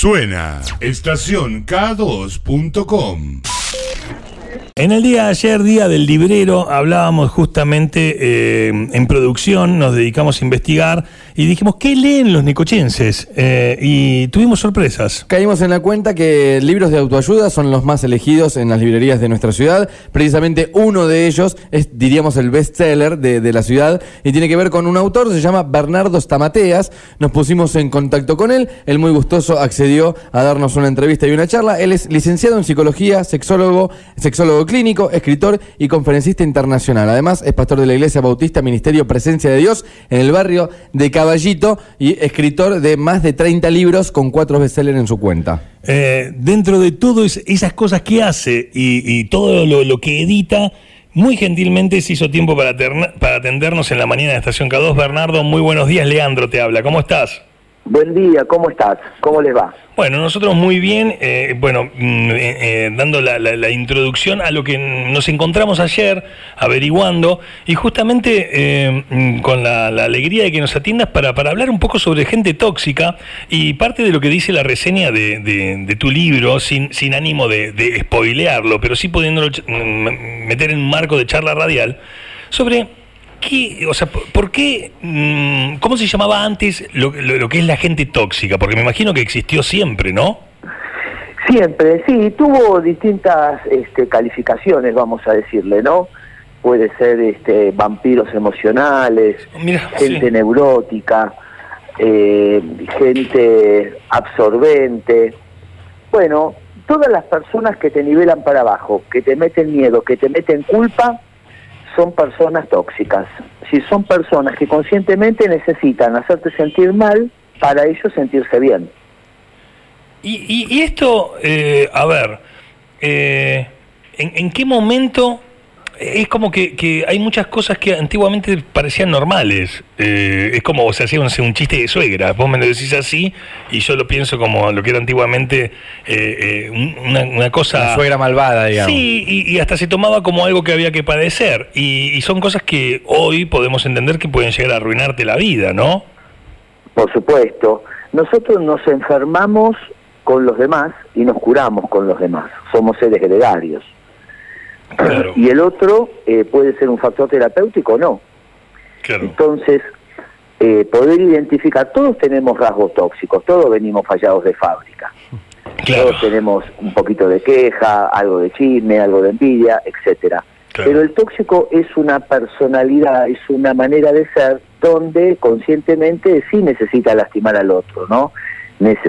Suena estación K2.com. En el día de ayer, día del librero, hablábamos justamente eh, en producción, nos dedicamos a investigar y dijimos, ¿qué leen los necochenses? Eh, y tuvimos sorpresas. Caímos en la cuenta que libros de autoayuda son los más elegidos en las librerías de nuestra ciudad. Precisamente uno de ellos es, diríamos, el bestseller de, de la ciudad y tiene que ver con un autor, se llama Bernardo Stamateas. Nos pusimos en contacto con él, él muy gustoso accedió a darnos una entrevista y una charla. Él es licenciado en psicología, sexólogo, sexólogo clínico, escritor y conferencista internacional. Además, es pastor de la Iglesia Bautista Ministerio Presencia de Dios en el barrio de Caballito y escritor de más de 30 libros con cuatro bestsellers en su cuenta. Eh, dentro de todas esas cosas que hace y, todo lo, que edita, muy gentilmente se hizo tiempo para, para atendernos en la mañana de Estación K2. Bernardo, muy buenos días. Leandro te habla. ¿Cómo estás? Buen día, ¿cómo estás? ¿Cómo les va? Bueno, nosotros muy bien, eh, bueno, mm, eh, eh, dando la, introducción a lo que nos encontramos ayer, averiguando, y justamente eh, mm, con la, alegría de que nos atiendas para, para hablar un poco sobre gente tóxica y parte de lo que dice la reseña de, de- tu libro, sin, sin ánimo de, de spoilearlo, pero sí pudiéndolo mm, meter en un marco de charla radial, sobre ¿Qué, o sea, por, qué, mm, cómo se llamaba antes lo, lo- lo que es la gente tóxica? Porque me imagino que existió siempre, ¿no? Siempre, sí, tuvo distintas este, calificaciones, vamos a decirle, ¿no? Puede ser este, vampiros emocionales, Mira, gente sí. neurótica, eh, gente absorbente. Bueno, todas las personas que te nivelan para abajo, que te meten miedo, que te meten culpa, son personas tóxicas. Si son personas que conscientemente necesitan hacerte sentir mal para ellos sentirse bien. Y, y- y esto, eh, a ver, eh, ¿en, en qué momento? Es como que, que hay muchas cosas que antiguamente parecían normales. Eh, es como se hacía un, un chiste de suegra. Vos me lo decís así y yo lo pienso como lo que era antiguamente eh, eh, un- una, una cosa... La suegra malvada, digamos. Sí, y, y hasta se tomaba como algo que había que padecer. Y, y son cosas que hoy podemos entender que pueden llegar a arruinarte la vida, ¿no? Por supuesto, nosotros nos enfermamos con los demás y nos curamos con los demás. Somos seres gregarios. Claro. Y el otro eh, puede ser un factor terapéutico o no. Claro. Entonces, eh, poder identificar, todos tenemos rasgos tóxicos, todos venimos fallados de fábrica. Claro. Todos tenemos un poquito de queja, algo de chisme, algo de envidia, etcétera. Pero el tóxico es una personalidad, es una manera de ser donde conscientemente sí necesita lastimar al otro, ¿no?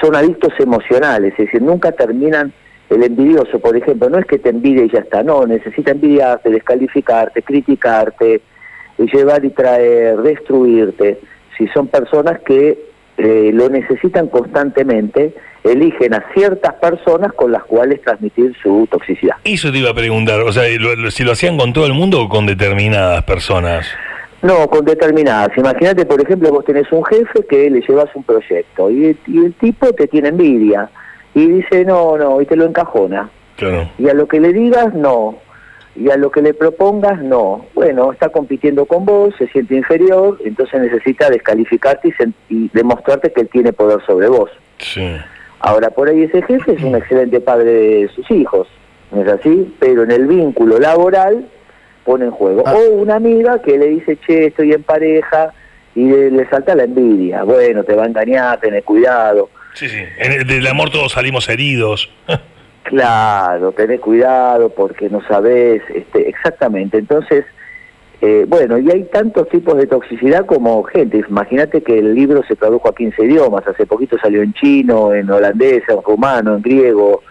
Son adictos emocionales, es decir, nunca terminan el envidioso, por ejemplo, no es que te envidie y ya está, no, necesita envidiarte, descalificarte, criticarte, y llevar y traer, destruirte. Si son personas que eh, lo necesitan constantemente, eligen a ciertas personas con las cuales transmitir su toxicidad. Eso te iba a preguntar, o sea, si lo hacían con todo el mundo o con determinadas personas. No, con determinadas. Imagínate, por ejemplo, vos tenés un jefe que le llevas un proyecto y, y el tipo te tiene envidia y dice no, no, y te lo encajona. Claro. Y a lo que le digas, no. Y a lo que le propongas, no. Bueno, está compitiendo con vos, se siente inferior, entonces necesita descalificarte y, demostrarte que él tiene poder sobre vos. Sí. Ahora, por ahí ese jefe es un excelente padre de sus hijos, ¿no es así? Pero en el vínculo laboral pone en juego. Ah. O una amiga que le dice, che, estoy en pareja, y le, le salta la envidia. Bueno, te va a engañar, tener cuidado. Sí, sí. En el, del amor todos salimos heridos. Claro, tener cuidado porque no sabes, este, exactamente. Entonces, eh, bueno, y hay tantos tipos de toxicidad como gente. Imagínate que el libro se tradujo a 15 idiomas. Hace poquito salió en chino, en holandés, en rumano, en griego,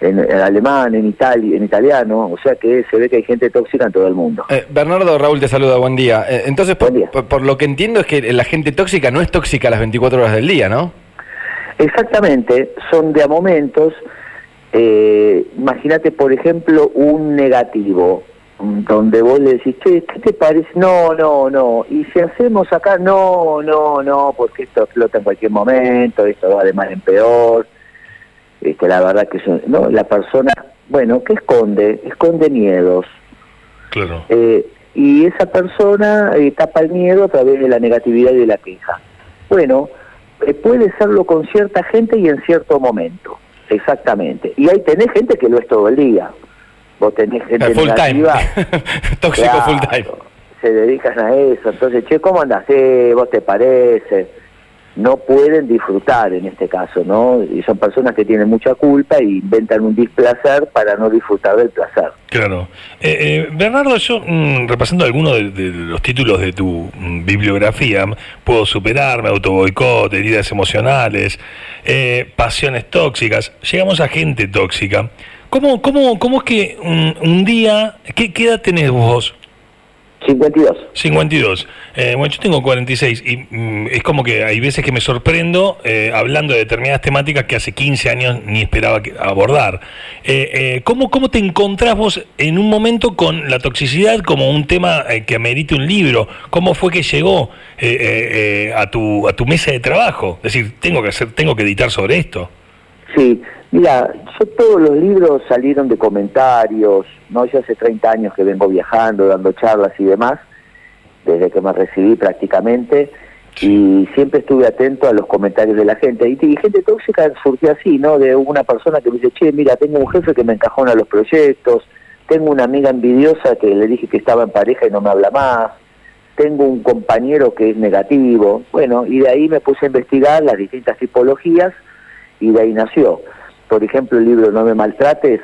en, en alemán, en, itali en italiano. O sea que se ve que hay gente tóxica en todo el mundo. Eh, Bernardo, Raúl te saluda, buen día. Eh, entonces, por, Buen día. por- por lo que entiendo es que la gente tóxica no es tóxica las 24 horas del día, ¿no? Exactamente, son de a momentos. Eh, Imagínate, por ejemplo, un negativo, donde vos le decís, che, ¿qué te parece? No, no, no. Y si hacemos acá, no, no, no, porque esto explota en cualquier momento, esto va de mal en peor. Este, la verdad que es un- no, la persona, bueno, ¿qué esconde? Esconde miedos. Claro. Eh, y esa persona eh, tapa el miedo a través de la negatividad y de la queja. Bueno, puede serlo con cierta gente y en cierto momento, exactamente. Y ahí tenés gente que lo es todo el día. Vos tenés gente Eh, full time. negativa, Tóxico Claro, full time. Se dedican a eso. Entonces, che, ¿cómo andás? Eh, ¿Vos te parece? No pueden disfrutar en este caso, ¿no? Y son personas que tienen mucha culpa y inventan un displacer para no disfrutar del placer. Claro. Eh, eh, Bernardo, yo mm, repasando algunos de, los títulos de tu mm, bibliografía, puedo superarme, autoboicot, heridas emocionales, eh, pasiones tóxicas, llegamos a gente tóxica. ¿Cómo, cómo, cómo es que un, un día, ¿qué, qué edad tenés vos? 52. 52. Eh, bueno, yo tengo 46 y mm, es como que hay veces que me sorprendo eh, hablando de determinadas temáticas que hace 15 años ni esperaba que- abordar. Eh, eh, ¿cómo, ¿Cómo te encontrás vos en un momento con la toxicidad como un tema eh, que amerite un libro? ¿Cómo fue que llegó a, tu, a tu mesa de trabajo? Es decir, tengo que, hacer, tengo que editar sobre esto. Sí, mira, yo todos los libros salieron de comentarios, ¿no? Yo hace 30 años que vengo viajando, dando charlas y demás, desde que me recibí prácticamente, y siempre estuve atento a los comentarios de la gente. Y, y gente tóxica surgió así, ¿no? De una persona que me dice, che, mira, tengo un jefe que me encajona los proyectos, tengo una amiga envidiosa que le dije que estaba en pareja y no me habla más, tengo un compañero que es negativo. Bueno, y de ahí me puse a investigar las distintas tipologías y de ahí nació. Por ejemplo, el libro No me maltrates,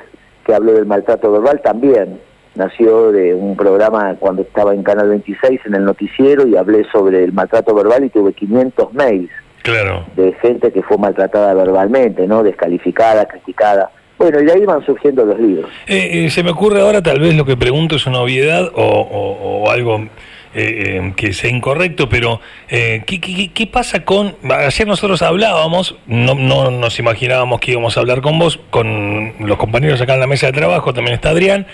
que habló del maltrato verbal, también nació de un programa cuando estaba en Canal 26 en el noticiero y hablé sobre el maltrato verbal y tuve 500 mails Claro. de gente que fue maltratada verbalmente, ¿no? Descalificada, criticada. Bueno, y de ahí van surgiendo los libros. Eh, eh, se me ocurre ahora, tal vez lo que pregunto es una obviedad o, o- o algo eh, eh, que sea incorrecto, pero eh, ¿qué, qué- qué- pasa con... Ayer nosotros hablábamos, no, no nos imaginábamos que íbamos a hablar con vos, con los compañeros acá en la mesa de trabajo, también está Adrián,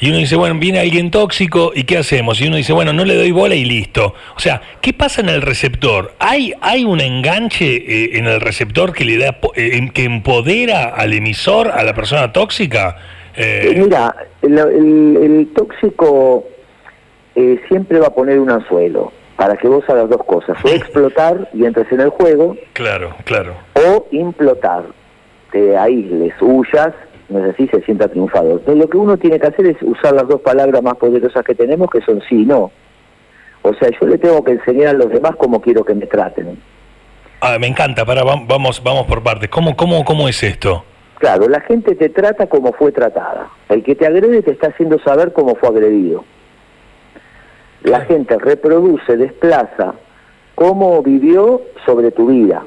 y uno dice, bueno, viene alguien tóxico, ¿y qué hacemos? Y uno dice, bueno, no le doy bola y listo. O sea, ¿qué pasa en el receptor? ¿Hay, hay un enganche eh, en el receptor que le da, eh, que empodera al emisor, a la persona tóxica? Eh, mira, el- el tóxico eh, siempre va a poner un anzuelo para que vos hagas dos cosas, o explotar y entres en el juego, Claro, claro. o implotar, te aísles, huyas, no sé si se sienta triunfador. Entonces lo que uno tiene que hacer es usar las dos palabras más poderosas que tenemos, que son sí y no. O sea, yo le tengo que enseñar a los demás cómo quiero que me traten. Ah, me encanta, para, vamos, vamos por partes. ¿Cómo, cómo, ¿Cómo es esto? Claro, la gente te trata como fue tratada. El que te agrede te está haciendo saber cómo fue agredido. La gente reproduce, desplaza cómo vivió sobre tu vida.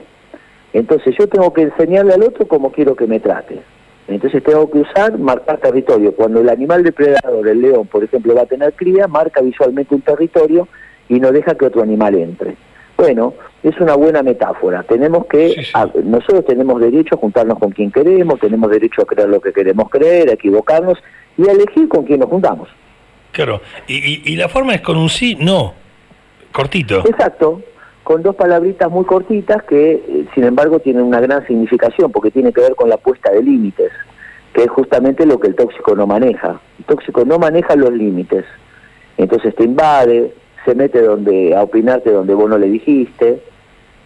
Entonces yo tengo que enseñarle al otro cómo quiero que me trate. Entonces tengo que usar, marcar territorio. Cuando el animal depredador, el león, por ejemplo, va a tener cría, marca visualmente un territorio y no deja que otro animal entre. Bueno, es una buena metáfora. Tenemos que, Sí, sí. a- nosotros tenemos derecho a juntarnos con quien queremos, tenemos derecho a creer lo que queremos creer, a equivocarnos y a elegir con quién nos juntamos. Claro. Y, la forma es con un sí, no. Cortito. Exacto, con dos palabritas muy cortitas que, eh, sin embargo, tienen una gran significación porque tiene que ver con la puesta de límites, que es justamente lo que el tóxico no maneja. El tóxico no maneja los límites, entonces te invade, se mete donde a opinarte donde vos no le dijiste.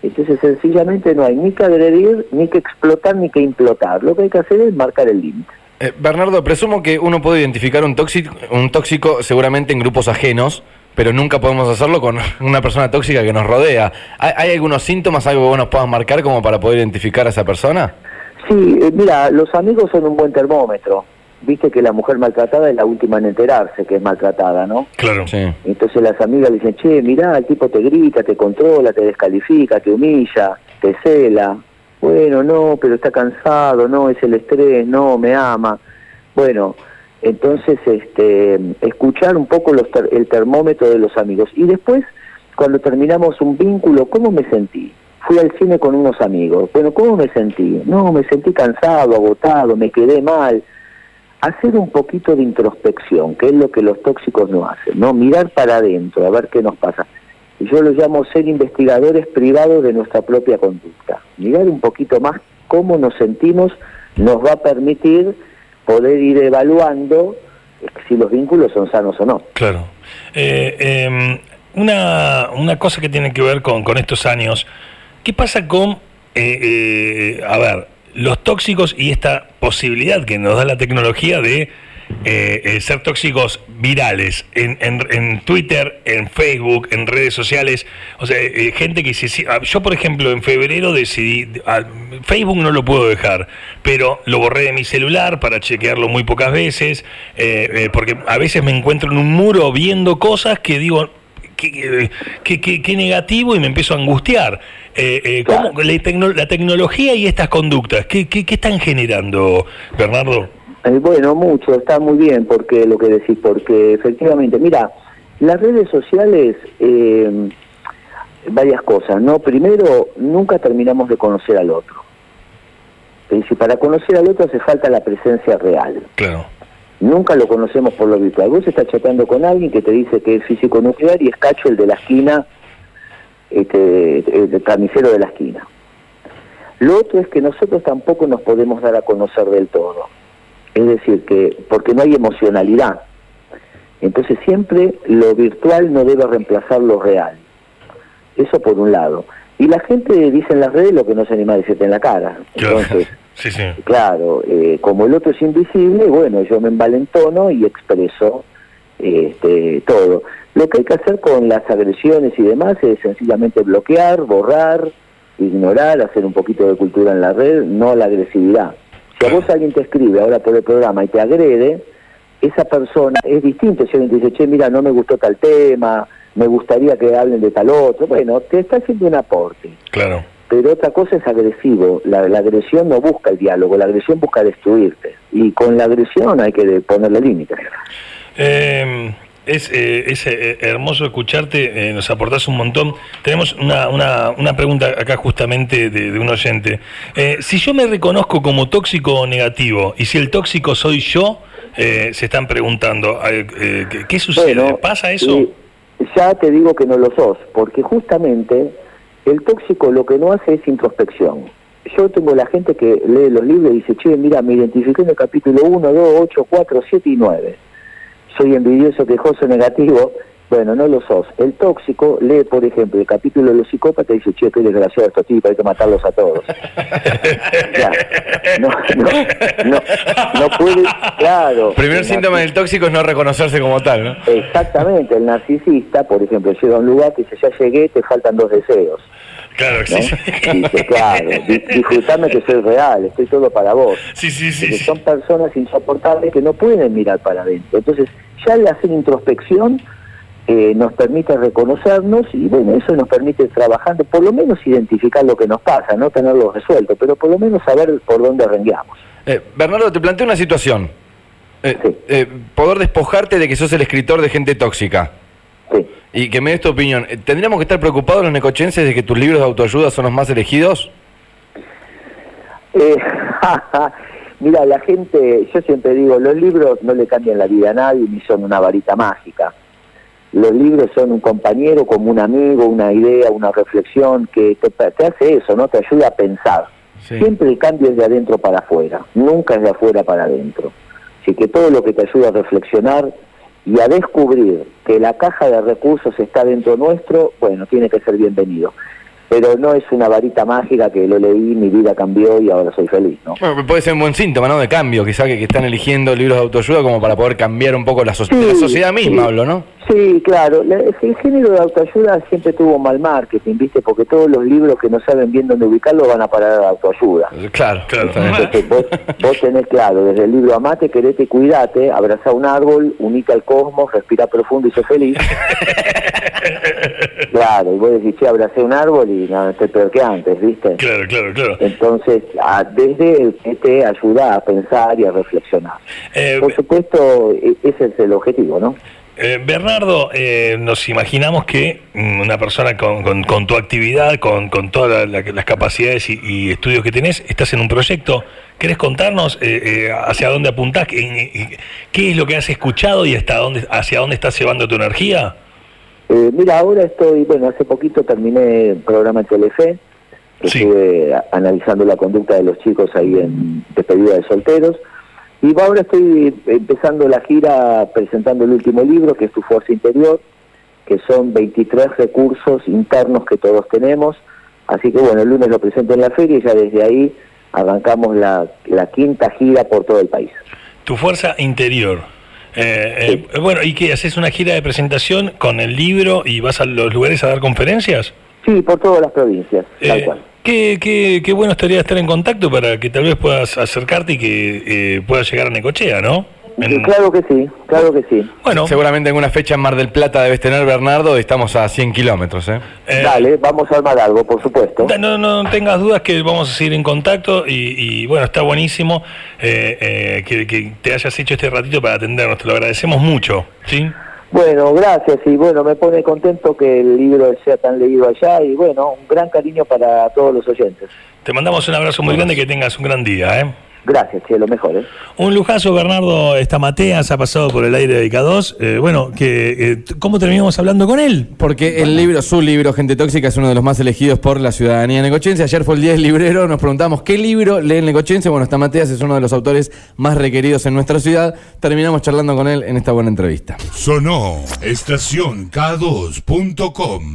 Entonces, sencillamente no hay ni que agredir, ni que explotar, ni que implotar. Lo que hay que hacer es marcar el límite. Eh, Bernardo, presumo que uno puede identificar un tóxico, un tóxico seguramente en grupos ajenos, pero nunca podemos hacerlo con una persona tóxica que nos rodea. ¿Hay, hay algunos síntomas, algo que vos nos puedas marcar como para poder identificar a esa persona? Sí, eh, mira, los amigos son un buen termómetro. Viste que la mujer maltratada es la última en enterarse que es maltratada, ¿no? Claro. Sí. Entonces las amigas dicen, che, mirá, el tipo te grita, te controla, te descalifica, te humilla, te cela. Bueno, no, pero está cansado, no, es el estrés, no, me ama. Bueno, entonces este, escuchar un poco el termómetro de los amigos. Y después, cuando terminamos un vínculo, ¿cómo me sentí? Fui al cine con unos amigos. Bueno, ¿cómo me sentí? No, me sentí cansado, agotado, me quedé mal hacer un poquito de introspección, que es lo que los tóxicos no hacen, ¿no? Mirar para adentro, a ver qué nos pasa. Yo lo llamo ser investigadores privados de nuestra propia conducta. Mirar un poquito más cómo nos sentimos nos va a permitir poder ir evaluando si los vínculos son sanos o no. Claro. Eh, eh, una, una cosa que tiene que ver con, con estos años, ¿Qué pasa con, eh, eh, a ver, los tóxicos y esta posibilidad que nos da la tecnología de eh, eh, ser tóxicos virales en, en, en, Twitter, en Facebook, en redes sociales. O sea, eh, gente que se... Ah, yo, por ejemplo, en febrero decidí... Ah, Facebook no lo puedo dejar, pero lo borré de mi celular para chequearlo muy pocas veces, eh, porque a veces me encuentro en un muro viendo cosas que digo... Qué, qué, qué, qué negativo y me empiezo a angustiar. ¿cómo, la, tecno, la, tecnología y estas conductas, ¿qué, qué, qué están generando, Bernardo? Eh, bueno, mucho, está muy bien porque lo que decís, porque efectivamente, mira, las redes sociales, eh, varias cosas, ¿no? Primero, nunca terminamos de conocer al otro. Es decir, para conocer al otro hace falta la presencia real. Claro. Nunca lo conocemos por lo virtual. Vos estás chateando con alguien que te dice que es físico nuclear y es Cacho el de la esquina, este, el carnicero de la esquina. Lo otro es que nosotros tampoco nos podemos dar a conocer del todo. Es decir, que porque no hay emocionalidad. Entonces siempre lo virtual no debe reemplazar lo real. Eso por un lado. Y la gente dice en las redes lo que no se anima a decirte en la cara. Entonces, sí, sí. claro, eh, como el otro es invisible, bueno, yo me envalentono y expreso este, todo. Lo que hay que hacer con las agresiones y demás es sencillamente bloquear, borrar, ignorar, hacer un poquito de cultura en la red, no la agresividad. Si a vos alguien te escribe ahora por el programa y te agrede, esa persona es distinto si alguien te dice, che, mira, no me gustó tal tema, me gustaría que hablen de tal otro. Bueno, te está haciendo un aporte. Claro. Pero otra cosa es agresivo. La, la agresión no busca el diálogo, la agresión busca destruirte. Y con la agresión hay que ponerle límites. Eh, es, eh, es eh, hermoso escucharte, eh, nos aportás un montón. Tenemos una, una, una pregunta acá justamente de, de un oyente. Eh, si yo me reconozco como tóxico o negativo, y si el tóxico soy yo, se están preguntando, ¿qué, ¿qué, sucede? Bueno, ¿Pasa eso? ya te digo que no lo sos, porque justamente el tóxico lo que no hace es introspección. Yo tengo la gente que lee los libros y dice, che, mira, me identifiqué en el capítulo 1, 2, 8, 4, 7 y 9 soy envidioso, quejoso, negativo, bueno, no lo sos. El tóxico lee, por ejemplo, el capítulo de los psicópatas y dice, che, qué desgraciado estos tipos, hay que matarlos a todos. ya. No, no, no, no puede, claro. Primer síntoma del tóxico es no reconocerse como tal, ¿no? Exactamente, el narcisista, por ejemplo, llega a un lugar que dice, ya llegué, te faltan dos deseos. Claro, ¿no? sí, sí. Dice, claro, disfrutame que soy real, estoy todo para vos. Sí, sí, sí, sí. Son personas insoportables que no pueden mirar para adentro. Entonces, ya al hacer introspección eh, nos permite reconocernos y bueno, eso nos permite trabajando, por lo menos identificar lo que nos pasa, no tenerlo resuelto, pero por lo menos saber por dónde rengueamos. Eh, Bernardo, te planteo una situación. Eh, Sí. eh, poder despojarte de que sos el escritor de gente tóxica. Sí. Y que me des tu opinión. Eh, ¿Tendríamos que estar preocupados los necochenses de que tus libros de autoayuda son los más elegidos? Eh, mira, la gente, yo siempre digo, los libros no le cambian la vida a nadie ni son una varita mágica. Los libros son un compañero, como un amigo, una idea, una reflexión que te, te hace eso, ¿no? Te ayuda a pensar. Sí. Siempre el cambio es de adentro para afuera, nunca es de afuera para adentro. Así que todo lo que te ayuda a reflexionar y a descubrir que la caja de recursos está dentro nuestro, bueno, tiene que ser bienvenido. Pero no es una varita mágica que lo leí, mi vida cambió y ahora soy feliz, ¿no? Bueno, puede ser un buen síntoma, ¿no? De cambio, quizá que, que están eligiendo libros de autoayuda como para poder cambiar un poco la, so- de la Sí, sociedad misma, sí. hablo, ¿no? Sí, claro. La- el género de autoayuda siempre tuvo mal marketing, ¿viste? Porque todos los libros que no saben bien dónde ubicarlo van a parar a la autoayuda. Claro, Claro. bien. Entonces vos, vos tenés claro, desde el libro Amate, querete cuidate, abrazá un árbol, unite al cosmos, respira profundo y sé feliz. claro, y vos decís, che, abracé un árbol y no, estoy peor que antes, ¿viste? Claro, claro, claro. Entonces, a- desde el que te ayuda a pensar y a reflexionar. Eh, Por supuesto, e- ese es el objetivo, ¿no? Eh, Bernardo, eh, nos imaginamos que mm, una persona con, con- con tu actividad, con, con todas la- la- las capacidades y, y estudios que tenés, estás en un proyecto. ¿Querés contarnos eh, eh, hacia dónde apuntás? ¿Qué, qué es lo que has escuchado y hasta dónde, hacia dónde estás llevando tu energía? Eh, mira, ahora estoy, bueno, hace poquito terminé el programa en Telefe, Sí. estuve analizando la conducta de los chicos ahí en despedida de solteros, y ahora estoy empezando la gira presentando el último libro, que es Tu Fuerza Interior, que son 23 recursos internos que todos tenemos, Así que bueno, el lunes lo presento en la feria y ya desde ahí arrancamos la, la quinta gira por todo el país. Tu fuerza interior. Eh, eh, bueno, ¿y qué? ¿Haces una gira de presentación con el libro y vas a los lugares a dar conferencias? Sí, por todas las provincias, tal Eh, cual. Qué, qué, qué bueno estaría estar en contacto para que tal vez puedas acercarte y que eh, puedas llegar a Necochea, ¿no? En- Claro que sí, claro que sí. Bueno, Seguramente en una fecha en Mar del Plata debes tener, Bernardo, y estamos a 100 kilómetros, ¿eh? eh, Dale, vamos a armar algo, por supuesto. Da- No, no tengas dudas que vamos a seguir en contacto y, y, bueno, está buenísimo eh, eh, que, que te hayas hecho este ratito para atendernos, te lo agradecemos mucho, ¿sí? Bueno, gracias y bueno, me pone contento que el libro sea tan leído allá y bueno, un gran cariño para todos los oyentes. Te mandamos un abrazo muy grande y que tengas un gran día, ¿eh? Gracias, che, lo mejor, ¿eh? Un lujazo, Bernardo Estamateas ha pasado por el aire de K2. Eh, bueno, que, eh, ¿cómo terminamos hablando con él? Porque el libro, su libro, Gente Tóxica, es uno de los más elegidos por la ciudadanía necochense. Ayer fue el día del librero, nos preguntamos qué libro lee el necochense. Bueno, está Mateas, es uno de los autores más requeridos en nuestra ciudad. Terminamos charlando con él en esta buena entrevista. Sonó estación K2.com.